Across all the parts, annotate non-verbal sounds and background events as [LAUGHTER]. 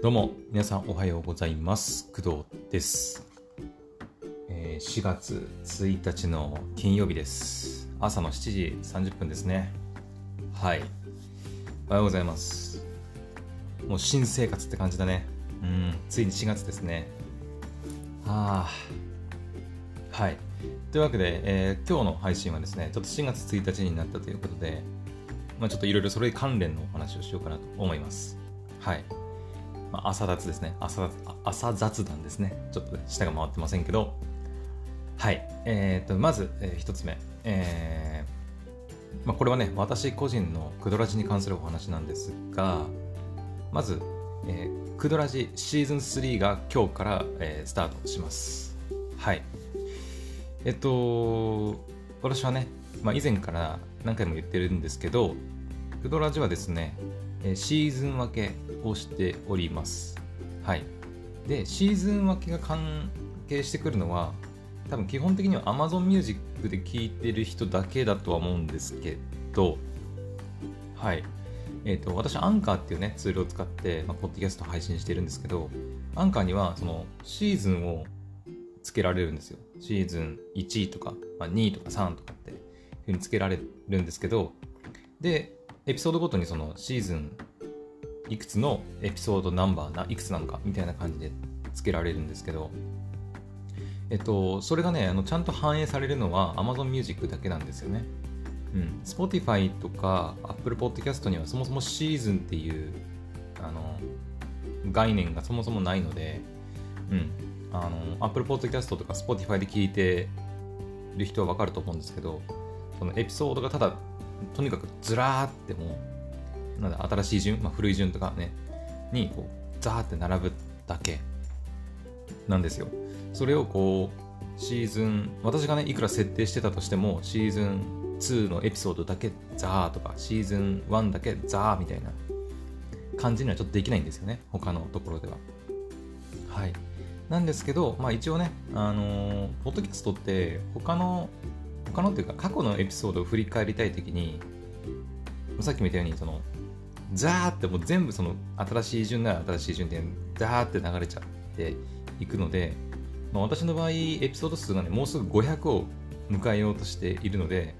どうも、皆さんおはようございます。工藤です。えー4月1日の金曜日です。朝の7時30分ですね。はい。おはようございます。もう新生活って感じだね。うん、ついに4月ですね。ああ。はい。というわけで、えー今日の配信はですね、ちょっと4月1日になったということで、まあ、ちょっといろいろそれ関連のお話をしようかなと思います。はい。まあ、朝雑ですね。朝朝雑談ですね。ちょっとね、舌が回ってませんけど。はい。えー、と、まず、えー一つ目。えーまあ、これはね、私個人のクドラジに関するお話なんですが、まず、えークドラジシーズン3が今日から、えースタートします。はい。えっと、私はね、まあ、以前から何回も言ってるんですけど、クドラジはですね、えーシーズン分けをしております。はい。で、シーズン分けが関係してくるのは、多分基本的には Amazon Music で聴いてる人だけだとは思うんですけど、はい。えっ、と、私、アンカーっていうね、ツールを使って、まあ、ポッドキャスト配信してるんですけど、アンカーには、その、シーズンをつけられるんですよ。シーズン1位とか、まあ、2とか3とかっていうふうにつけられるんですけど、で、エピソードごとにそのシーズンいくつのエピソードナンバーないくつなのかみたいな感じでつけられるんですけど、えっと、それがね、あのちゃんと反映されるのは Amazon Music だけなんですよね。うん。Spotify とか Apple Podcast にはそもそもシーズンっていうあの概念がそもそもないので、うん。あの、Apple Podcast とか Spotify で聞いてる人はわかると思うんですけど、そのエピソードがただ、とにかくずらーってもう、なんだ、新しい順、まあ、古い順とかね、にこう、ザーって並ぶだけなんですよ。それをこう、シーズン、私がね、いくら設定してたとしても、シーズン2のエピソードだけザーとか、シーズン1だけザーみたいな感じにはちょっとできないんですよね。他のところでは。はい。なんですけど、まあ一応ね、あのーポッドキャストって他の、他のっていうか過去のエピソードを振り返りたいときに、さっきも言ったように、その、ザーってもう全部その新しい順なら新しい順でザーって流れちゃっていくので、まあ、私の場合エピソード数がねもうすぐ500を迎えようとしているので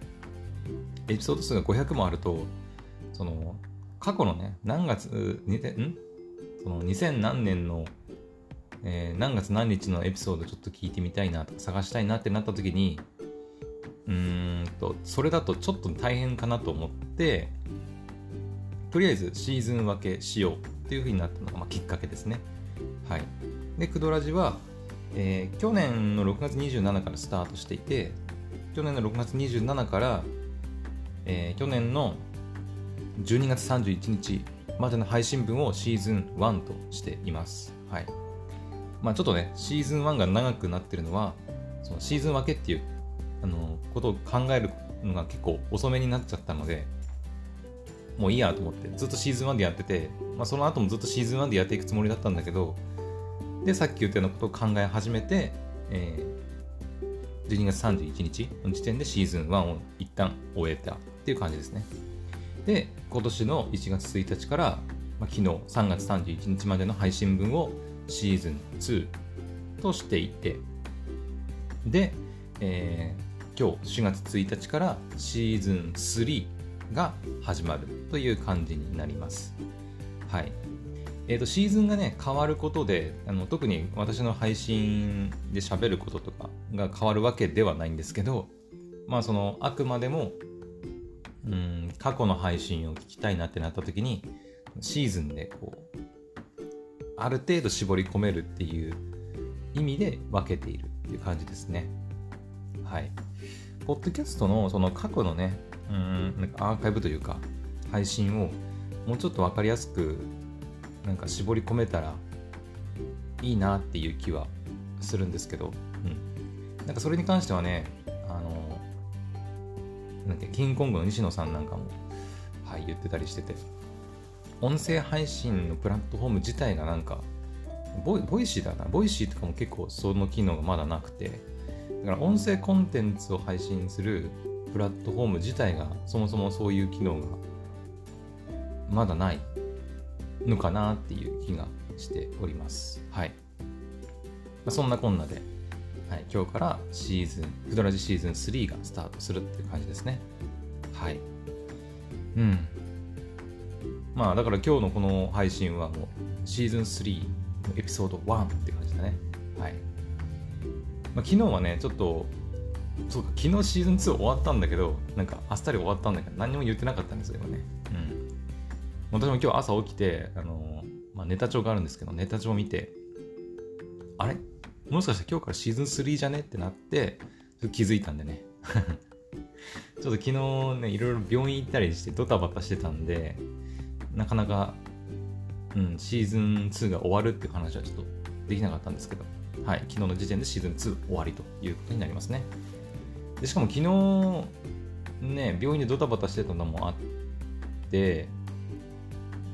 エピソード数が500もあるとその過去のね何月ん？その2000何年の、えー何月何日のエピソードちょっと聞いてみたいなとか探したいなってなった時にうーんとそれだとちょっと大変かなと思ってとりあえずシーズン分けしようっていう風になったのが、まあ、きっかけですね。はい。で、クドラジは、えー去年の6月27からスタートしていて、去年の6月27から、えー去年の12月31日までの配信分をシーズン1としています。はい。まあちょっとね、シーズン1が長くなってるのは、そのシーズン分けっていうあのことを考えるのが結構遅めになっちゃったので、もういいやと思って、ずっとシーズン1でやってて、まあ、その後もずっとシーズン1でやっていくつもりだったんだけど、で、さっき言ったようなことを考え始めて、えー12月31日の時点でシーズン1を一旦終えたっていう感じですね。で、今年の1月1日から、まあ、昨日3月31日までの配信分をシーズン2としていて、で、えー今日4月1日からシーズン3が始まるという感じになります。はい。えーと、シーズンがね、変わることで、あの特に私の配信で喋ることとかが変わるわけではないんですけど、まあその、あくまでも、うん、過去の配信を聞きたいなってなった時に、シーズンでこう、ある程度絞り込めるっていう意味で分けているっていう感じですね。はい。ポッドキャストのその過去のね、うん、なんかアーカイブというか、配信をもうちょっと分かりやすく、なんか絞り込めたらいいなっていう気はするんですけど、うん。なんかそれに関してはね、あの、なんて、キングコングの西野さんなんかも、はい、言ってたりしてて、音声配信のプラットフォーム自体がなんか、ボイ Voicy だな、 Voicy とかも結構その機能がまだなくて、だから音声コンテンツを配信するプラットフォーム自体がそもそもそういう機能がまだないのかなっていう気がしております。はい。まあ、そんなこんなで、はい、今日からシーズン、フドラジシーズン3がスタートするっていう感じですね。はい。うん。まあだから今日のこの配信はもうシーズン3のエピソード1って感じだね。はい。まあ、昨日はね、ちょっと、そうか、昨日シーズン2終わったんだけど、なんかあっさり終わったんだけど、何も言ってなかったんですよ、今ね。うん。私も今日朝起きて、あのまあ、ネタ帳があるんですけど、ネタ帳を見て、あれ？もしかして今日からシーズン3じゃね？ってなって、気づいたんでね。[LAUGHS] ちょっと昨日ね、いろいろ病院行ったりしてドタバタしてたんで、なかなか、うん、シーズン2が終わるっていう話はちょっとできなかったんですけど、はい、昨日の時点でシーズン2終わりということになりますね。でしかも昨日、ね、病院でドタバタしてたのもあって、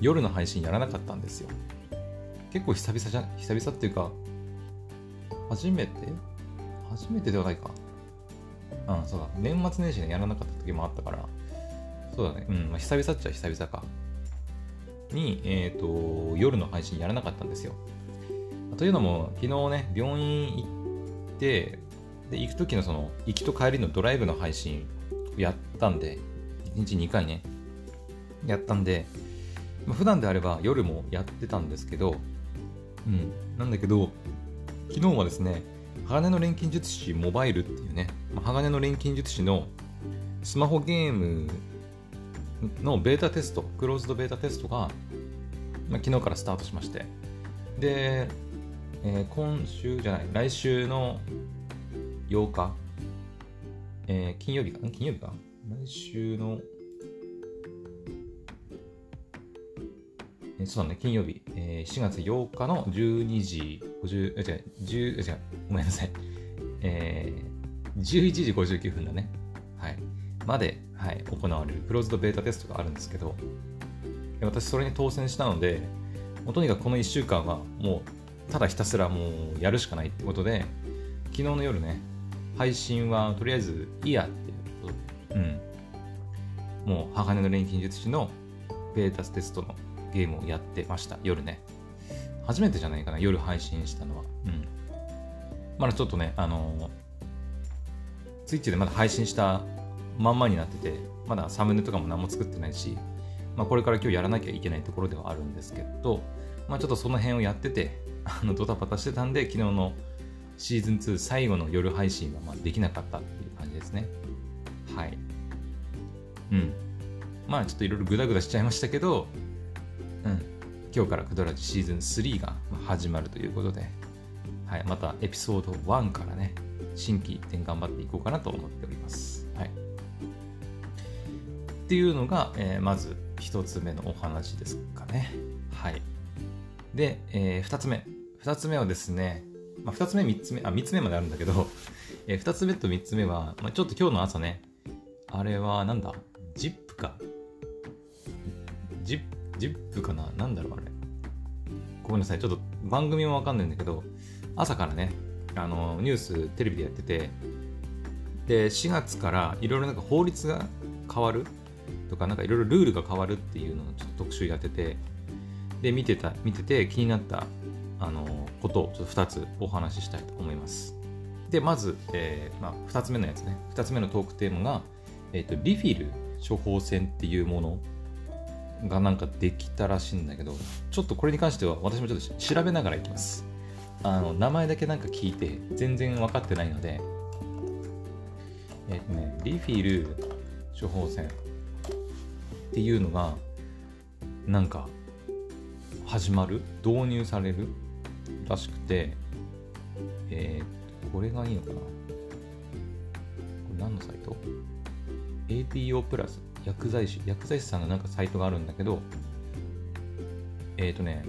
夜の配信やらなかったんですよ。結構久々じゃ、久々っていうか、初めて？初めてではないか。うん、そうだ。年末年始でやらなかった時もあったから、そうだね。うん、まあ、久々っちゃ久々か。に、えっ、ー、と、夜の配信やらなかったんですよ。というのも、昨日ね、病院行って、で、行く時のその、行きと帰りのドライブの配信やったんで、1日2回ね、やったんで、まあ、普段であれば夜もやってたんですけど、うん、なんだけど、昨日はですね、鋼の錬金術師モバイルっていうね、まあ、鋼の錬金術師のスマホゲームのベータテスト、クローズドベータテストが、まあ、昨日からスタートしまして、で、えー、今週じゃない、来週の8日、えー、金曜日か、金曜日か？来週のえそうだね、金曜日、えー、4月8日の12時50、違う、10、違う、ごめんなさい。えー、11時59分だね。はい。まで、はい、行われる。クローズドベータテストがあるんですけど、私それに当選したので、もうとにかくこの1週間はもう、ただひたすらもうやるしかないってことで、昨日の夜ね、配信はとりあえずいいやっていうことで、うん。もう、鋼の錬金術師のベータテストのゲームをやってました、夜ね。初めてじゃないかな、夜配信したのは。うん。まだちょっとね、あのー、ツイッチでまだ配信したまんまになってて、まだサムネとかも何も作ってないし、まあ、これから今日やらなきゃいけないところではあるんですけど、まあ、ちょっとその辺をやってて、あのドタバタしてたんで、昨日のシーズン2最後の夜配信はまあできなかったっていう感じですね。はい。うん。まあちょっといろいろグダグダしちゃいましたけど、うん、今日からクドラジシーズン3が始まるということで、はい、またエピソード1からね、新規一点頑張っていこうかなと思っております。はい、っていうのが、えー、まず1つ目のお話ですかね。はい。で、えー、2つ目。2つ目はですね、まあ、2つ目、3つ目、あ、3つ目まであるんだけど、[LAUGHS] えー、2つ目と3つ目は、まあ、ちょっと今日の朝ね、あれはなんだ、ジップか。ジップかな？なんだろうあれ。ごめんなさい。ちょっと番組もわかんないんだけど、朝からね、あの、ニューステレビでやってて、で、4月からいろいろなんか法律が変わる？とか、なんかいろいろルールが変わるっていうのをちょっと特集やってて、で、見てた、見てて気になった、あの、ことをちょっと2つお話ししたいと思います。で、まず、えー、まあ、2つ目のやつね。2つ目のトークテーマが、えっ、ー、と、リフィル処方箋っていうものがなんかできたらしいんだけど、ちょっとこれに関しては私もちょっと調べながらいきます。あの、名前だけなんか聞いて全然分かってないので、えっ、とね、リフィル処方箋っていうのが、なんか、始まる？導入される？らしくて、えー、これがいいのかな？これ何のサイト ?APO プラス薬剤師、薬剤師さんのなんかサイトがあるんだけど、えっ、ー、とね、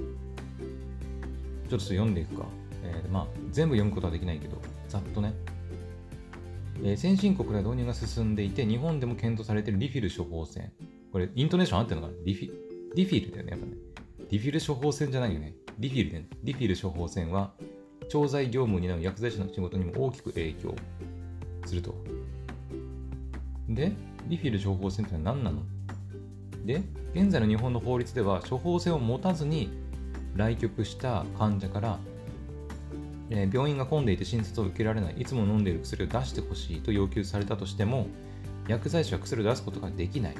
ちょっと読んでいくか。えー、まあ、全部読むことはできないけど、ざっとね。えー、先進国では導入が進んでいて、日本でも検討されているリフィル処方箋。これ、イントネーション合ってるのかな？リフィリフィルだよね、やっぱね。リフィル処方箋じゃないよね。リフィルで、リフィル処方箋は、調剤業務を担う薬剤師の仕事にも大きく影響すると。で、リフィル処方箋ってのは何なの？で、現在の日本の法律では処方箋を持たずに来局した患者からえ病院が混んでいて診察を受けられない、いつも飲んでいる薬を出してほしいと要求されたとしても、薬剤師は薬を出すことができない。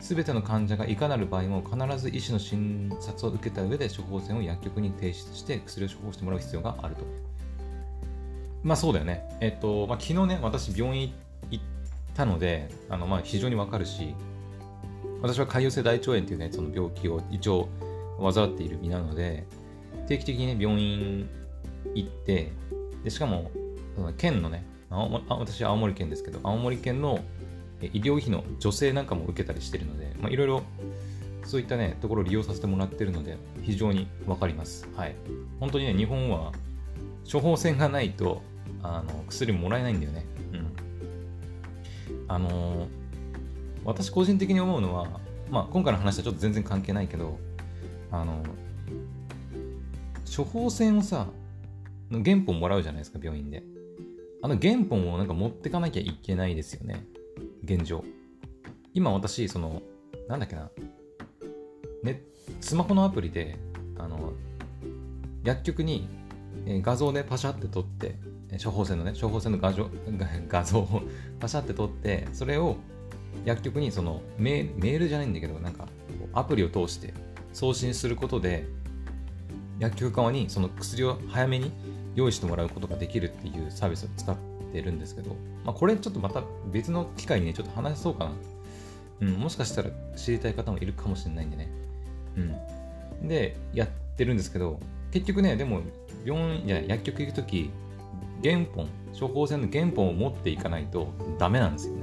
すべての患者がいかなる場合も必ず医師の診察を受けた上で処方箋を薬局に提出して薬を処方してもらう必要があると。まあそうだよね。えっと、まあ、昨日ね、私病院行ったので、あのまあ非常にわかるし、私は潰瘍性大腸炎っていうね、その病気を一応患っている身なので、定期的にね、病院行って、でしかも、県のね、私青森県ですけど、青森県の医療費の助成なんかも受けたりしてるので、まあ、いろいろそういったね、ところを利用させてもらってるので、非常にわかります。はい。本当にね、日本は処方箋がないと、あの、薬もらえないんだよね。うん。あのー、私個人的に思うのは、まあ、今回の話はちょっと全然関係ないけど、あの、処方箋をさ、原本もらうじゃないですか、病院で。あの原本をなんか持ってかなきゃいけないですよね。現状。今私、その、なんだっけな。ね、スマホのアプリで、あの、薬局に画像でパシャって撮って、処方箋のね、処方箋の画像 [LAUGHS] 画像を [LAUGHS] パシャって撮って、それを薬局にそのメールじゃないんだけど、なんかアプリを通して送信することで、薬局側にその薬を早めに用意してもらうことができるっていうサービスを使ってるんですけど、まあ、これちょっとまた別の機会にね、ちょっと話そうかな。うん、もしかしたら知りたい方もいるかもしれないんでね。うん。で、やってるんですけど、結局ね、でも、病院、いや、薬局行くとき、原本、処方箋の原本を持っていかないとダメなんですよね。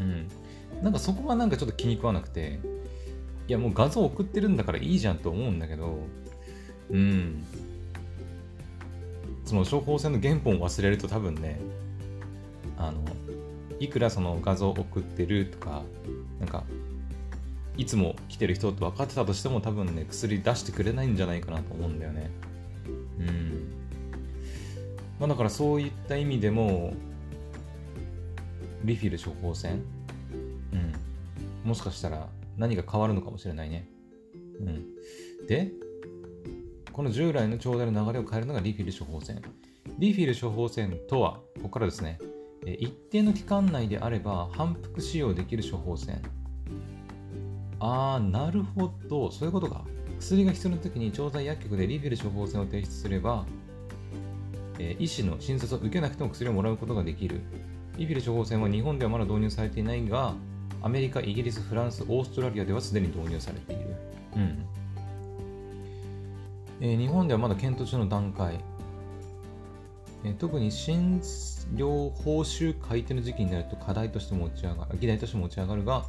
うん。なんかそこがなんかちょっと気に食わなくて、いやもう画像送ってるんだからいいじゃんと思うんだけど、うん。その処方箋の原本を忘れると多分ね、あの、いくらその画像送ってるとか、なんか、いつも来てる人って分かってたとしても多分ね、薬出してくれないんじゃないかなと思うんだよね。うん。まあだからそういった意味でも、リフィル処方箋？うん。もしかしたら何か変わるのかもしれないね。うん。で、この従来の長大の流れを変えるのがリフィル処方箋。リフィル処方箋とは、ここからですね、一定の期間内であれば反復使用できる処方箋。あー、なるほど。そういうことか。薬が必要な時に調剤薬局でリフィル処方箋を提出すれば、えー、医師の診察を受けなくても薬をもらうことができる。リフィル処方箋は日本ではまだ導入されていないが、アメリカ、イギリス、フランス、オーストラリアではすでに導入されている。うん。えー、日本ではまだ検討中の段階、えー、特に診療報酬改定の時期になると課題として持ち上がる、議題として持ち上がるが、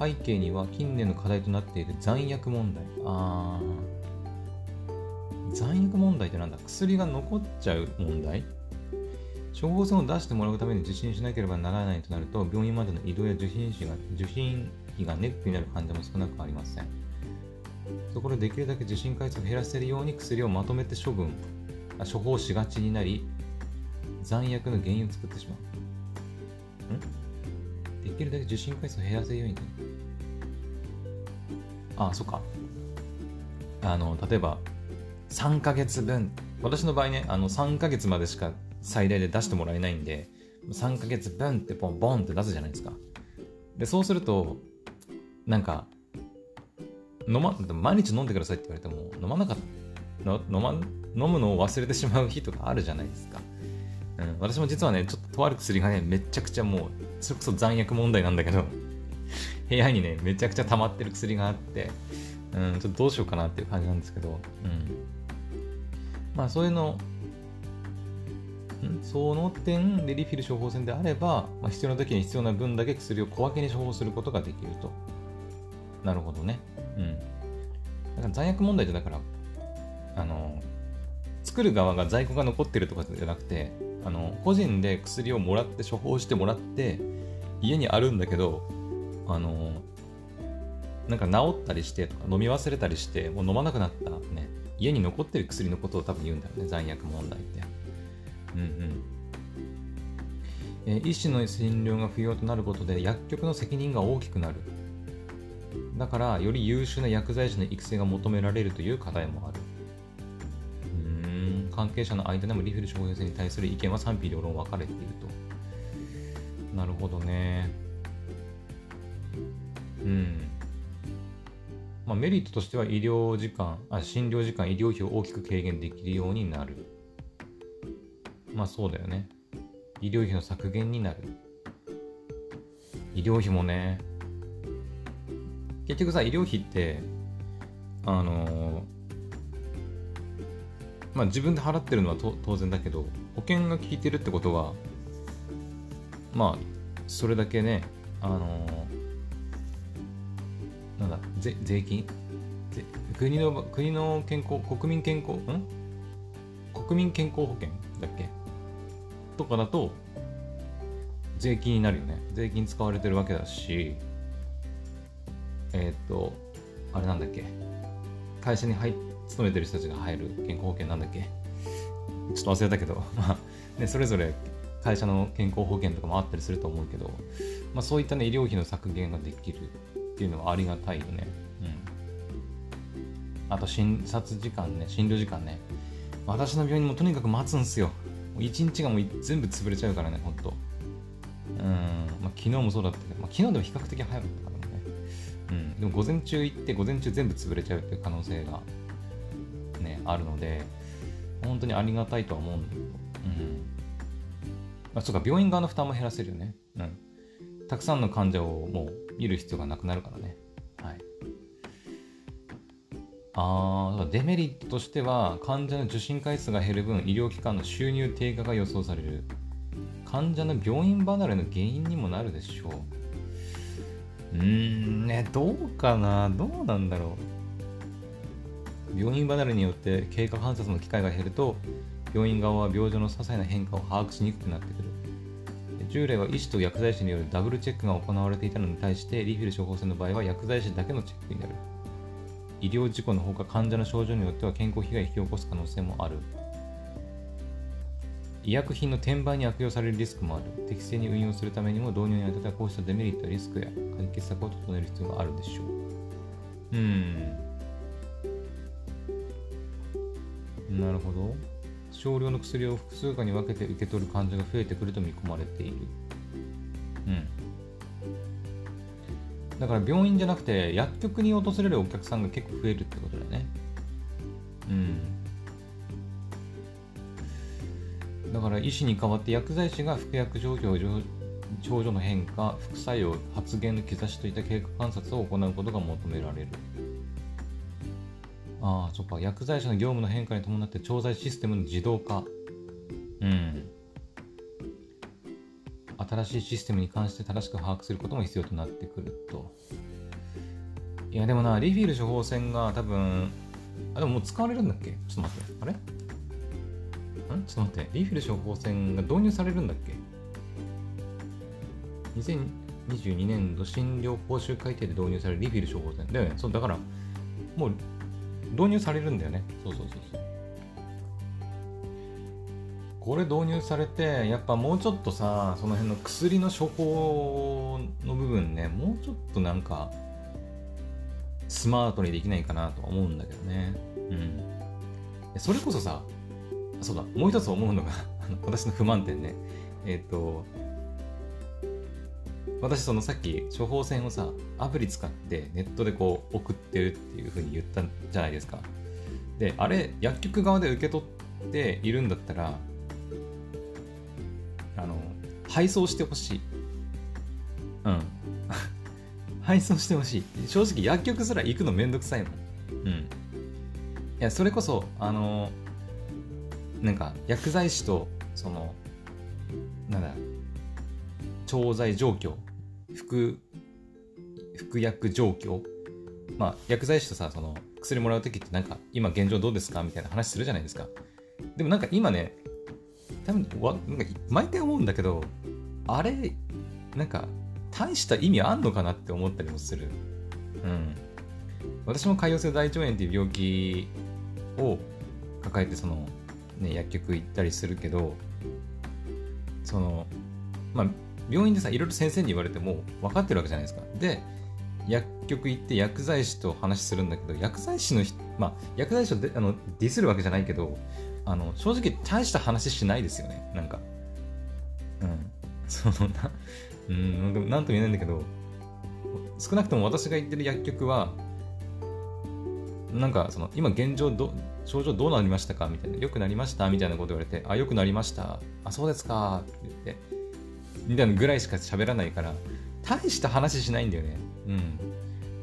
背景には近年の課題となっている残薬問題。あー、残薬問題ってなんだ？薬が残っちゃう問題？処方箋を出してもらうために受診しなければならないとなると、病院までの移動や受診費が受診費がネックになる患者も少なくありません。そこでできるだけ受診回数を減らせるように薬をまとめて処分、処方しがちになり、残薬の原因を作ってしまう。ん？できるだけ受診回数を減らせるように。ああ、そっか。あの、例えば、3ヶ月分、私の場合ね、あの3ヶ月までしか最大で出してもらえないんで、3ヶ月分ってポンボンって出すじゃないですか。で、そうすると、なんか、飲ま、毎日飲んでくださいって言われても、飲まなかった、飲ま、飲むのを忘れてしまう日とかあるじゃないですか。うん、私も実はね、ちょっととある薬がね、めちゃくちゃもう、それこそ残薬問題なんだけど、[LAUGHS] 部屋にね、めちゃくちゃ溜まってる薬があって、うん、ちょっとどうしようかなっていう感じなんですけど、うん。まあ、そういうの、その点でリフィル処方箋であれば、まあ、必要な時に必要な分だけ薬を小分けに処方することができると。なるほどね。うん。だから罪悪問題ってだから、あの、作る側が在庫が残ってるとかじゃなくて、あの、個人で薬をもらって、処方してもらって、家にあるんだけど、あの、なんか治ったりしてとか飲み忘れたりしてもう飲まなくなったね。家に残ってる薬のことを多分言うんだろうね残薬問題って。うんうん。え医師の診療が不要となることで薬局の責任が大きくなる。だからより優秀な薬剤師の育成が求められるという課題もある。関係者の間でもリフル処方箋に対する意見は賛否両論分かれていると。なるほどね。うん。まあ、メリットとしては医療時間あ診療時間医療費を大きく軽減できるようになる。まあそうだよね。医療費の削減になる。医療費もね。結局さ医療費ってあのまあ自分で払ってるのは当然だけど保険が効いてるってことはまあそれだけねあのなんだ税税金？国の国の健康国民健康？ん？国民健康保険？だっけ？とかだと税金になるよね。税金使われてるわけだしえっ、とあれなんだっけ？会社に入って勤めてる人たちが入る健康保険なんだっけ？ちょっと忘れたけど、まあね、それぞれ会社の健康保険とかもあったりすると思うけど、まあ、そういったね医療費の削減ができるっていうのはありがたいよね。うん。あと診察時間ね、診療時間ね。私の病院もとにかく待つんすよ。もう一日がもう全部潰れちゃうからね、ほんと。うん。まあ、昨日もそうだったけど、まあ、昨日でも比較的早かったからね。うん。でも午前中行って午前中全部潰れちゃうっていう可能性がね、あるので、本当にありがたいとは思うんだけど。うん。あ、そうか、病院側の負担も減らせるよね。うん。たくさんの患者をもう見る必要がなくなるからね。はい。あデメリットとしては患者の受診回数が減る分医療機関の収入低下が予想される患者の病院離れの原因にもなるでしょううんねどうかなどうなんだろう病院離れによって経過観察の機会が減ると病院側は病状の些細な変化を把握しにくくなってくる。従来は医師と薬剤師によるダブルチェックが行われていたのに対してリフィル処方箋の場合は薬剤師だけのチェックになる。医療事故のほか患者の症状によっては健康被害を引き起こす可能性もある。医薬品の転売に悪用されるリスクもある。適正に運用するためにも導入にあたってはこうしたデメリットやリスクや解決策を整える必要があるでしょう。うん。なるほど少量の薬を複数回に分けて受け取る患者が増えてくると見込まれている。うん。だから病院じゃなくて薬局に訪れるお客さんが結構増えるってことだよね。うん。だから医師に代わって薬剤師が服薬状況、症状の変化、副作用、発現の兆しといった経過観察を行うことが求められる。ああ、そっか。薬剤師の業務の変化に伴って調剤システムの自動化。うん。新しいシステムに関して正しく把握することも必要となってくると。いや、でもな、リフィール処方箋が多分、あ、でももう使われるんだっけ？ちょっと待って。あれ？んちょっと待って。リフィール処方箋が導入されるんだっけ ?2022 年度診療報酬改定で導入されるリフィール処方箋。だよね。そう、だから、もう導入されるんだよね。そうそうそうそう。これ導入されて、やっぱもうちょっとさ、その辺の薬の処方の部分ね、もうちょっとなんか、スマートにできないかなと思うんだけどね。うん。それこそさ、そうだ、もう一つ思うのが私の不満点ね。えっ、ー、と、私そのさっき処方箋をさアプリ使ってネットでこう送ってるっていうふうに言ったじゃないですか。であれ薬局側で受け取っているんだったらあの配送してほしい。うん。[LAUGHS] 配送してほしい。正直薬局すら行くのめんどくさいもん。うん。いやそれこそあのなんか薬剤師とそのなんだ調剤状況服、服薬状況まあ、薬剤師とさ、その、薬もらうときってなんか、今現状どうですかみたいな話するじゃないですか。でもなんか今ね、多分わなんか毎回思うんだけど、あれ、なんか、大した意味あんのかなって思ったりもする。うん。私も潰瘍性大腸炎っていう病気を抱えて、その、ね、薬局行ったりするけど、その、まあ、病院でさ、いろいろ先生に言われても分かってるわけじゃないですか。で、薬局行って薬剤師と話するんだけど薬剤師のまあ薬剤師をであのディスるわけじゃないけどあの正直大した話しないですよね。なんか。うん。[LAUGHS] そのなうんなんとも言えないんだけど少なくとも私が行ってる薬局はなんかその今現状ど症状どうなりましたか？みたいな。良くなりました？みたいなこと言われてあ良くなりました。あそうですか。って言ってみたいなぐらいしか喋らないから大した話しないんだよね。う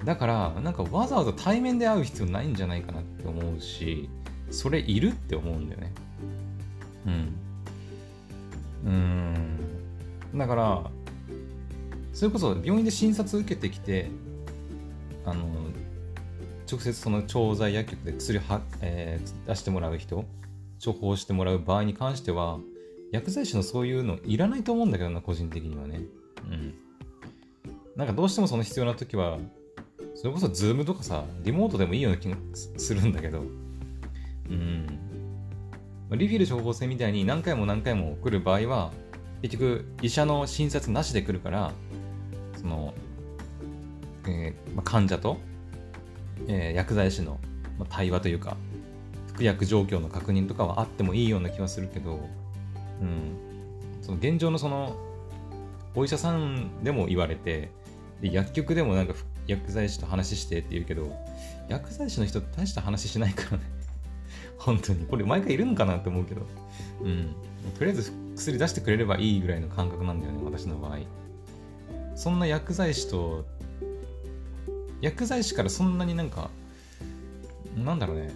ん。だからなんかわざわざ対面で会う必要ないんじゃないかなって思うしそれいるって思うんだよね。うん。うん。だからそれこそ病院で診察受けてきてあの直接その調剤薬局で薬は、えー、出してもらう人処方してもらう場合に関しては薬剤師のそういうのいらないと思うんだけどな個人的にはね。うん。なんかどうしてもその必要な時はそれこそズームとかさリモートでもいいような気がするんだけど。うん。リフィル処方箋みたいに何回も何回も来る場合は結局医者の診察なしで来るからその、えーまあ、患者とえー、薬剤師のま対話というか服薬状況の確認とかはあってもいいような気はするけど、うん、その現状のそのお医者さんでも言われてで薬局でもなんか薬剤師と話してって言うけど薬剤師の人大した話しないからね。[LAUGHS] 本当に。これ毎回いるのかなって思うけど、うん、とりあえず薬出してくれればいいぐらいの感覚なんだよね私の場合。そんな薬剤師と薬剤師からそんなになんか、なんだろうね。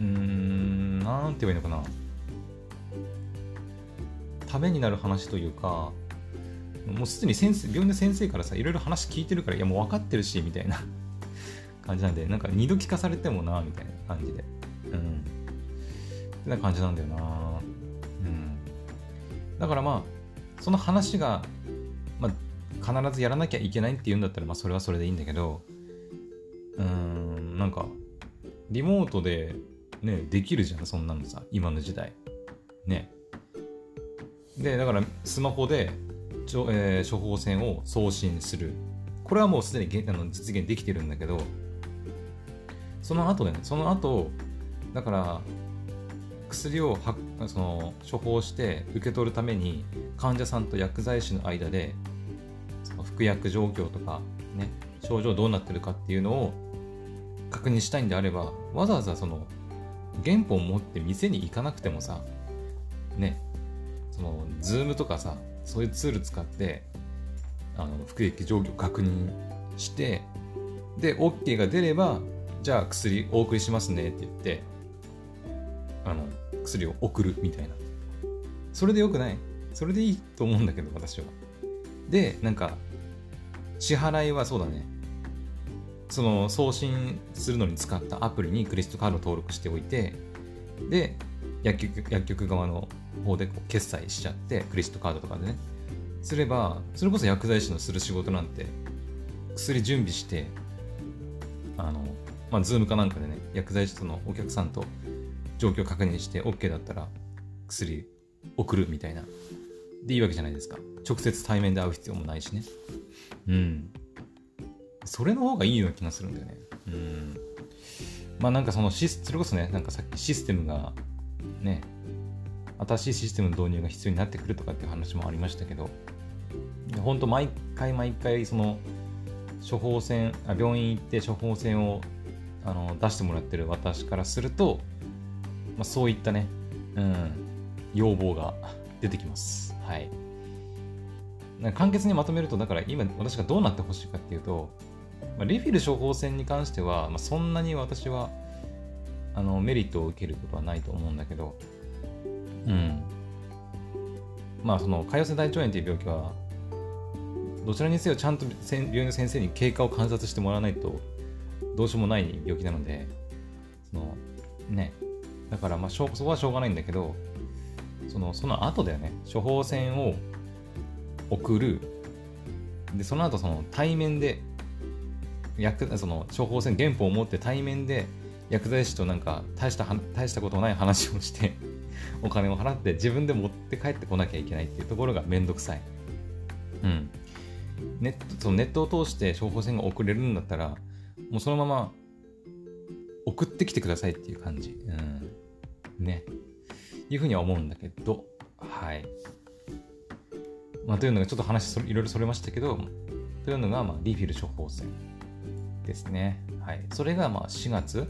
うーん、なんて言えばいいのかな。ためになる話というか、もうすでに先生、病院の先生からさ、いろいろ話聞いてるから、いやもう分かってるし、みたいな [LAUGHS] 感じなんで、なんか二度聞かされてもな、みたいな感じで。うん。ってな感じなんだよな。うん。だからまあ、その話が、まあ、必ずやらなきゃいけないって言うんだったら、まあそれはそれでいいんだけど、うん、なんか、リモートでね、できるじゃん、そんなのさ、今の時代。ね。で、だからスマホで、えー、処方箋を送信する。これはもうすでにあの実現できてるんだけど、その後ね、その後、だから、薬をはその処方して受け取るために患者さんと薬剤師の間でその服薬状況とか、ね、症状どうなってるかっていうのを確認したいんであれば、わざわざその原本を持って店に行かなくてもさ、ね、その、ズームとかさ、そういうツール使って、あの、服役状況確認して、で、OK が出れば、じゃあ薬お送りしますねって言って、あの、薬を送るみたいな。それでよくない？それでいいと思うんだけど、私は。で、なんか、支払いはそうだね。その送信するのに使ったアプリにクレジットカード登録しておいて、で、薬局薬局側の方で決済しちゃって、クレジットカードとかでね。すれば、それこそ薬剤師のする仕事なんて、薬準備して、あの、まあ、ズームかなんかでね、薬剤師とのお客さんと状況確認して OK だったら薬送るみたいな。でいいわけじゃないですか。直接対面で会う必要もないしね。うん。それの方がいいような気がするんだよね。うん。まあなんかそのシス、それこそね、なんかさっきシステムが、ね、新しいシステムの導入が必要になってくるとかっていう話もありましたけど、本当毎回毎回その処方箋あ病院行って処方箋をあの出してもらってる私からすると、まあ、そういったね、うん、要望が出てきます。はい。簡潔にまとめると、だから今私がどうなってほしいかっていうと、まあ、リフィル処方箋に関しては、まあ、そんなに私はあのメリットを受けることはないと思うんだけど、うん。まあ、その、潰瘍性大腸炎っていう病気は、どちらにせよちゃんと病院の先生に経過を観察してもらわないと、どうしようもない病気なので、その、ね。だから、まあ、そこはしょうがないんだけど、その、その後だよね。処方箋を送るでその後その対面で薬その処方箋原本を持って対面で薬剤師となんか大した大したことない話をしてお金を払って自分で持って帰ってこなきゃいけないっていうところがめんどくさい。うん。ネットそのネットを通して処方箋が送れるんだったら、もうそのまま送ってきてくださいっていう感じ。うん。ね。いうふうには思うんだけど、はい。まあ、というのがちょっと話いろいろそれましたけど、というのが、まあ、リフィル処方箋ですね。はい。それが、まあ、4月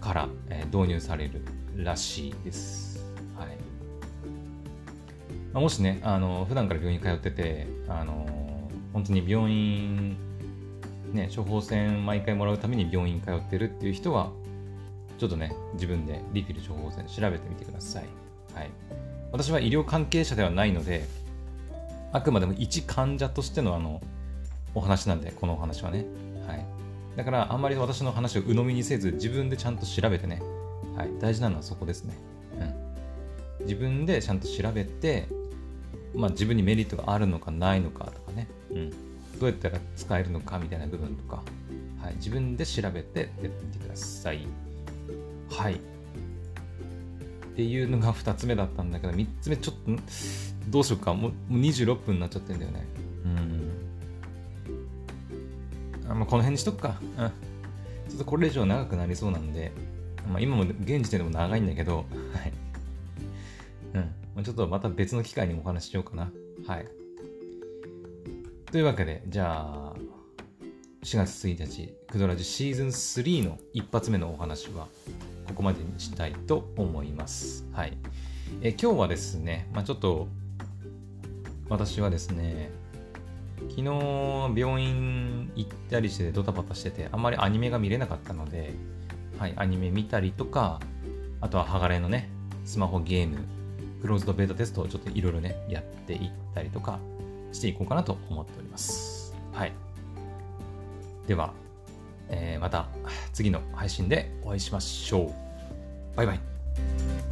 から、えー、導入されるらしいです。はい。まあ、もしね、あの、普段から病院通ってて、あの、本当に病院、ね、処方箋毎回もらうために病院通ってるっていう人は、ちょっとね、自分でリフィル処方箋調べてみてください。はい。私は医療関係者ではないので、あくまでも一患者としてのあの、お話なんで、このお話はね。はい。だから、あんまり私の話を鵜呑みにせず、自分でちゃんと調べてね。はい。大事なのはそこですね。うん。自分でちゃんと調べて、まあ自分にメリットがあるのかないのかとかね。うん。どうやったら使えるのかみたいな部分とか、はい。自分で調べてやってみてください。はい。っていうのが2つ目だったんだけど、3つ目ちょっと、どうしようか。もう26分になっちゃってんだよね。うん。あまあ、この辺にしとくか。うん。ちょっとこれ以上長くなりそうなんで、まあ、今も現時点でも長いんだけど、はい。うん。ま、ちょっとまた別の機会にお話ししようかな。はい。というわけで、じゃあ、4月1日、クドラジシーズン3の一発目のお話は、ここまでにしたいと思います。はい。え今日はですね、まあ、ちょっと、私はですね、昨日病院行ったりしてドタバタしてて、あんまりアニメが見れなかったので、はい、アニメ見たりとか、あとは剥がれのね、スマホゲーム、クローズドベータテストをちょっといろいろね、やっていったりとかしていこうかなと思っております。はい。では、えー、また次の配信でお会いしましょう。バイバイ。